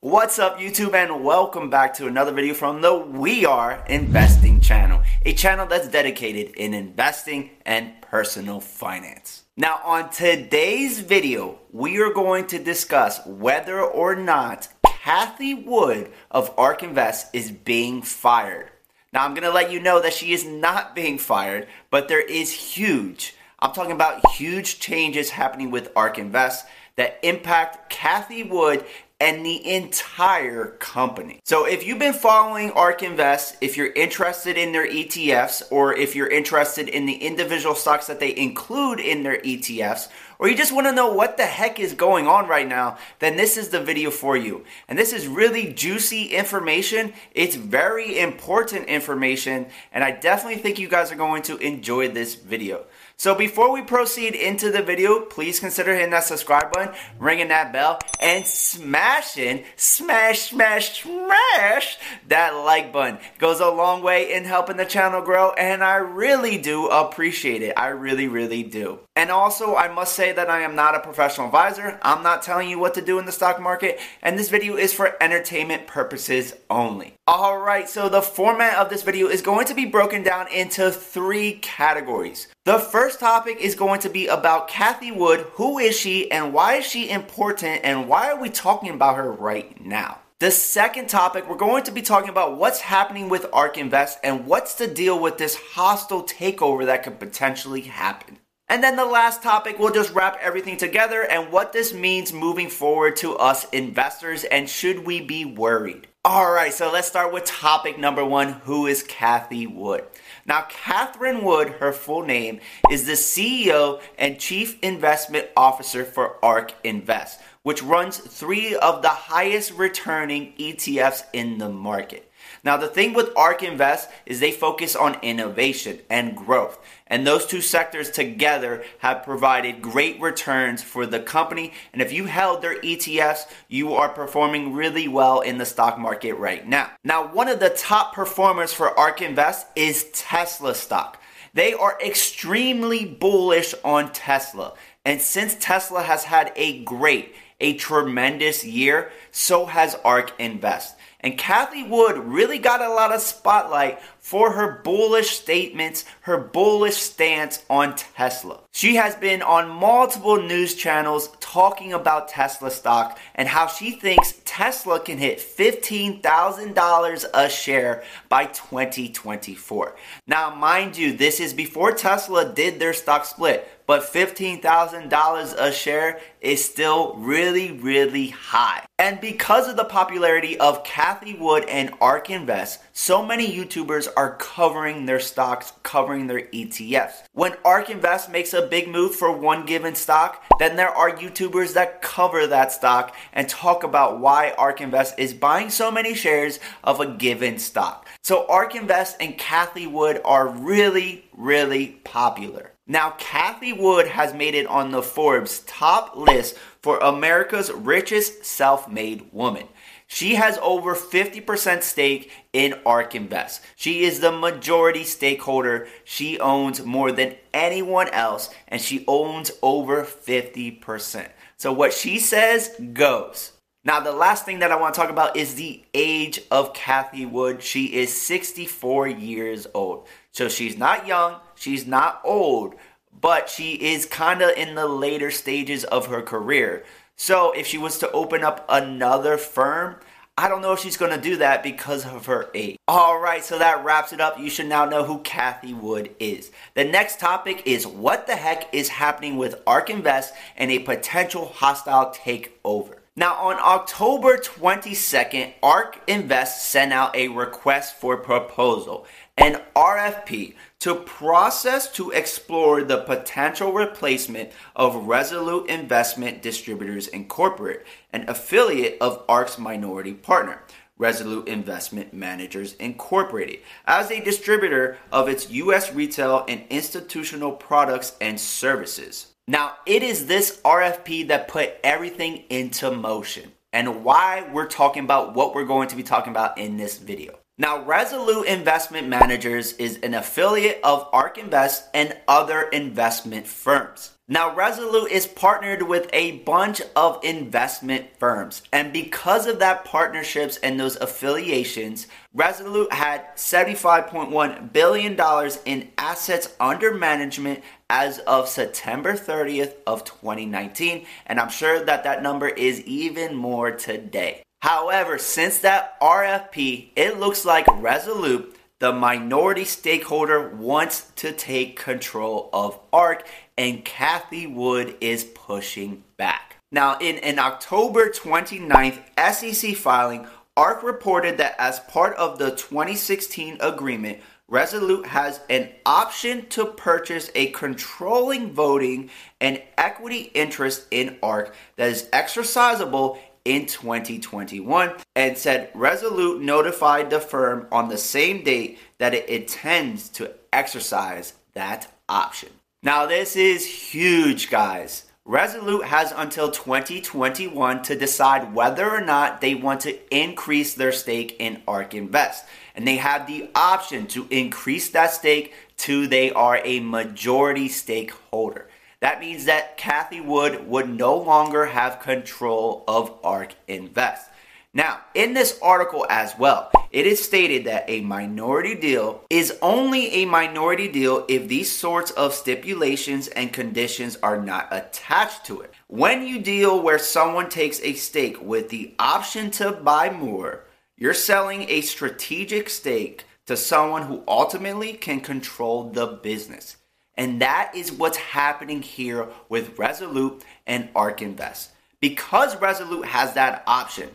What's up YouTube and welcome back to another video from the We Are Investing channel, a channel that's dedicated in investing and personal finance. Now on today's video, we are going to discuss whether or not Cathie Wood of ARK Invest is being fired. Now I'm going to let you know that she is not being fired, but there is huge, I'm talking about huge changes happening with ARK Invest that impact Cathie Wood and the entire company. So if you've been following ARK Invest, if you're interested in their ETFs, or if you're interested in the individual stocks that they include in their ETFs, or you just want to know what the heck is going on right now, then this is the video for you. And this is really juicy information. It's very important information, and I definitely think you guys are going to enjoy this video. So before we proceed into the video, please consider hitting that subscribe button, ringing that bell, and smashing, smash, smash, smash that like button. It goes a long way in helping the channel grow, and I really do appreciate it. I really, really do. And also, I must say that I am not a professional advisor. I'm not telling you what to do in the stock market, and this video is for entertainment purposes only. Alright, so the format of this video is going to be broken down into three categories. The first topic is going to be about Cathie Wood. Who is she, and why is she important, and why are we talking about her right now? The second topic, we're going to be talking about what's happening with ARK Invest and what's the deal with this hostile takeover that could potentially happen. And then the last topic, we'll just wrap everything together and what this means moving forward to us investors and should we be worried. All right, so let's start with topic number one Who is Cathie Wood? Now, Catherine Wood, her full name, is the CEO and Chief Investment Officer for ARK Invest, which runs three of the highest returning ETFs in the market. Now, the thing with ARK Invest is they focus on innovation and growth. And those two sectors together have provided great returns for the company. And if you held their ETFs, you are performing really well in the stock market right now. Now, one of the top performers for ARK Invest is Tesla stock. They are extremely bullish on Tesla. And since Tesla has had a great, a tremendous year, so has ARK Invest. And Cathie Wood really got a lot of spotlight for her bullish statements, her bullish stance on Tesla. She has been on multiple news channels talking about Tesla stock and how she thinks Tesla can hit $15,000 a share by 2024. Now, mind you, this is before Tesla did their stock split but $15,000 a share is still really, really high. And because of the popularity of Cathie Wood and ARK Invest, so many YouTubers are covering their stocks, covering their ETFs. When ARK Invest makes a big move for one given stock, then there are YouTubers that cover that stock and talk about why ARK Invest is buying so many shares of a given stock. So ARK Invest and Cathie Wood are really, really popular. Now, Cathie Wood has made it on the Forbes top list for America's richest self made woman. She has over 50% stake in ARK Invest. She is the majority stakeholder. She owns more than anyone else, and she owns over 50%. So, what she says goes. Now, the last thing that I want to talk about is the age of Cathie Wood. She is 64 years old. So she's not young, she's not old, but she is kind of in the later stages of her career. So if she was to open up another firm, I don't know if she's going to do that because of her age. All right, so that wraps it up. You should now know who Cathie Wood is. The next topic is what the heck is happening with ARK Invest and a potential hostile takeover. Now, on October 22nd, ARK Invest sent out a request for proposal, an RFP, to process to explore the potential replacement of Resolute Investment Distributors Incorporated, an affiliate of ARK's minority partner. Resolute Investment Managers Incorporated as a distributor of its U.S. retail and institutional products and services. Now, it is this RFP that put everything into motion and why we're talking about what we're going to be talking about in this video. Now, Resolute Investment Managers is an affiliate of ARK Invest and other investment firms. Now, Resolute is partnered with a bunch of investment firms. And because of that partnerships and those affiliations, Resolute had $75.1 billion in assets under management as of September 30th of 2019. And I'm sure that that number is even more today. However, since that RFP, it looks like Resolute the minority stakeholder wants to take control of ARK, and Cathie Wood is pushing back. Now, in an October 29th SEC filing, ARK reported that as part of the 2016 agreement, Resolute has an option to purchase a controlling voting and equity interest in ARK that is exercisable in 2021 and said Resolute notified the firm on the same date that it intends to exercise that option. Now, this is huge, guys. Resolute has until 2021 to decide whether or not they want to increase their stake in ARK Invest. And they have the option to increase that stake to they are a majority stakeholder. That means that Cathie Wood would no longer have control of ARK Invest. Now, in this article as well, it is stated that a minority deal is only a minority deal if these sorts of stipulations and conditions are not attached to it. When you deal where someone takes a stake with the option to buy more, you're selling a strategic stake to someone who ultimately can control the business. And that is what's happening here with Resolute and ARK Invest. Because Resolute has that option,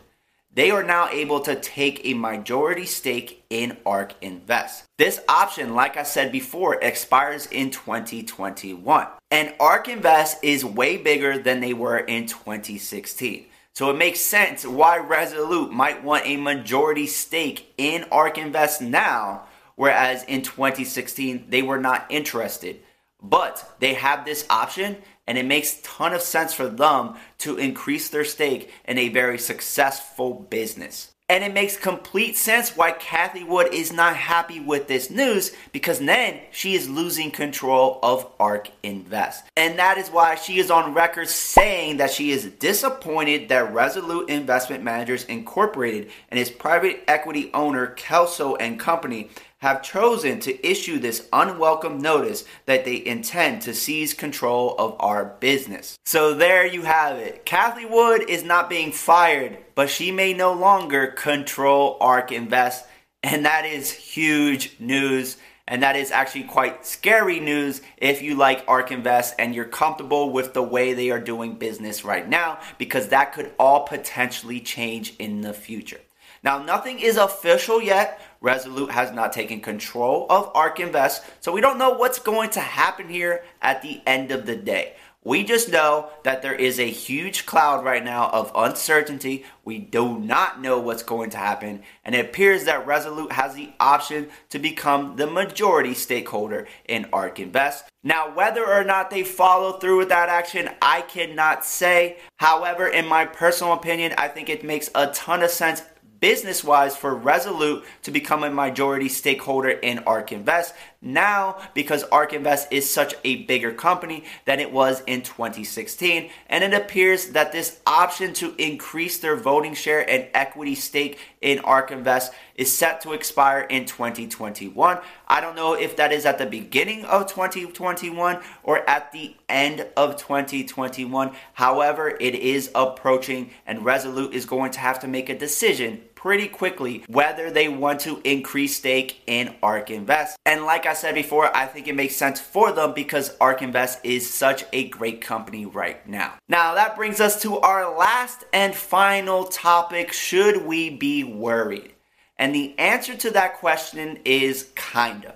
they are now able to take a majority stake in ARK Invest. This option, like I said before, expires in 2021. And ARK Invest is way bigger than they were in 2016. So it makes sense why Resolute might want a majority stake in ARK Invest now, whereas in 2016 they were not interested. But they have this option and it makes ton of sense for them to increase their stake in a very successful business. And it makes complete sense why Cathie Wood is not happy with this news because then she is losing control of ARK Invest. And that is why she is on record saying that she is disappointed that Resolute Investment Managers Incorporated and its private equity owner Kelso and Company have chosen to issue this unwelcome notice that they intend to seize control of our business. So there you have it. Cathie Wood is not being fired, but she may no longer control ARK Invest, and that is huge news. And that is actually quite scary news if you like ARK Invest and you're comfortable with the way they are doing business right now, because that could all potentially change in the future. Now, nothing is official yet. Resolute has not taken control of ARK Invest, so we don't know what's going to happen here at the end of the day. We just know that there is a huge cloud right now of uncertainty. We do not know what's going to happen, and it appears that Resolute has the option to become the majority stakeholder in ARK Invest. Now, whether or not they follow through with that action, I cannot say. However, in my personal opinion, I think it makes a ton of sense business wise for Resolute to become a majority stakeholder in ARK Invest now because ARK Invest is such a bigger company than it was in 2016. And it appears that this option to increase their voting share and equity stake in ARK Invest is set to expire in 2021. I don't know if that is at the beginning of 2021 or at the end of 2021. However, it is approaching, and Resolute is going to have to make a decision pretty quickly whether they want to increase stake in ARK Invest. And like I said before, I think it makes sense for them because ARK Invest is such a great company right now. Now, that brings us to our last and final topic should we be worried? And the answer to that question is kinda.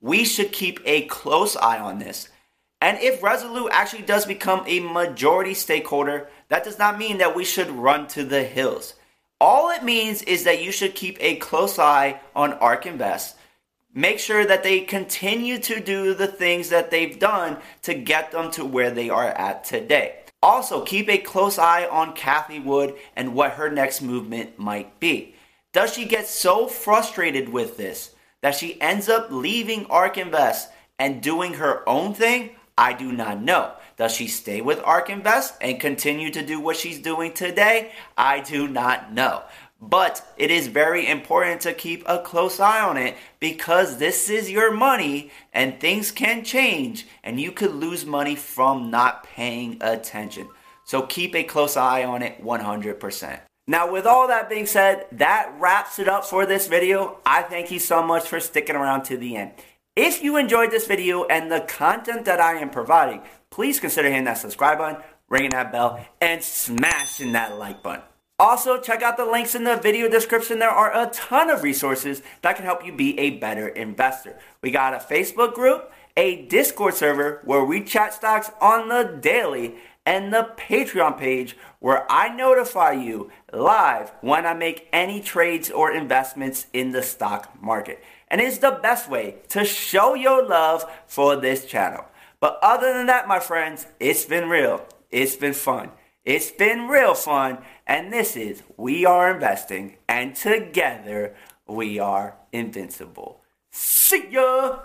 We should keep a close eye on this. And if Resolute actually does become a majority stakeholder, that does not mean that we should run to the hills. All it means is that you should keep a close eye on ARK Invest. Make sure that they continue to do the things that they've done to get them to where they are at today. Also, keep a close eye on Cathie Wood and what her next movement might be. Does she get so frustrated with this that she ends up leaving ARK Invest and doing her own thing? I do not know. Does she stay with ARK Invest and continue to do what she's doing today? I do not know. But it is very important to keep a close eye on it because this is your money and things can change and you could lose money from not paying attention. So keep a close eye on it 100%. Now, with all that being said, that wraps it up for this video. I thank you so much for sticking around to the end. If you enjoyed this video and the content that I am providing, please consider hitting that subscribe button, ringing that bell, and smashing that like button. Also, check out the links in the video description. There are a ton of resources that can help you be a better investor. We got a Facebook group, a Discord server where we chat stocks on the daily, and the Patreon page where I notify you live when I make any trades or investments in the stock market. And it's the best way to show your love for this channel. But other than that, my friends, it's been real. It's been fun. It's been real fun. And this is We Are Investing. And together, we are invincible. See ya!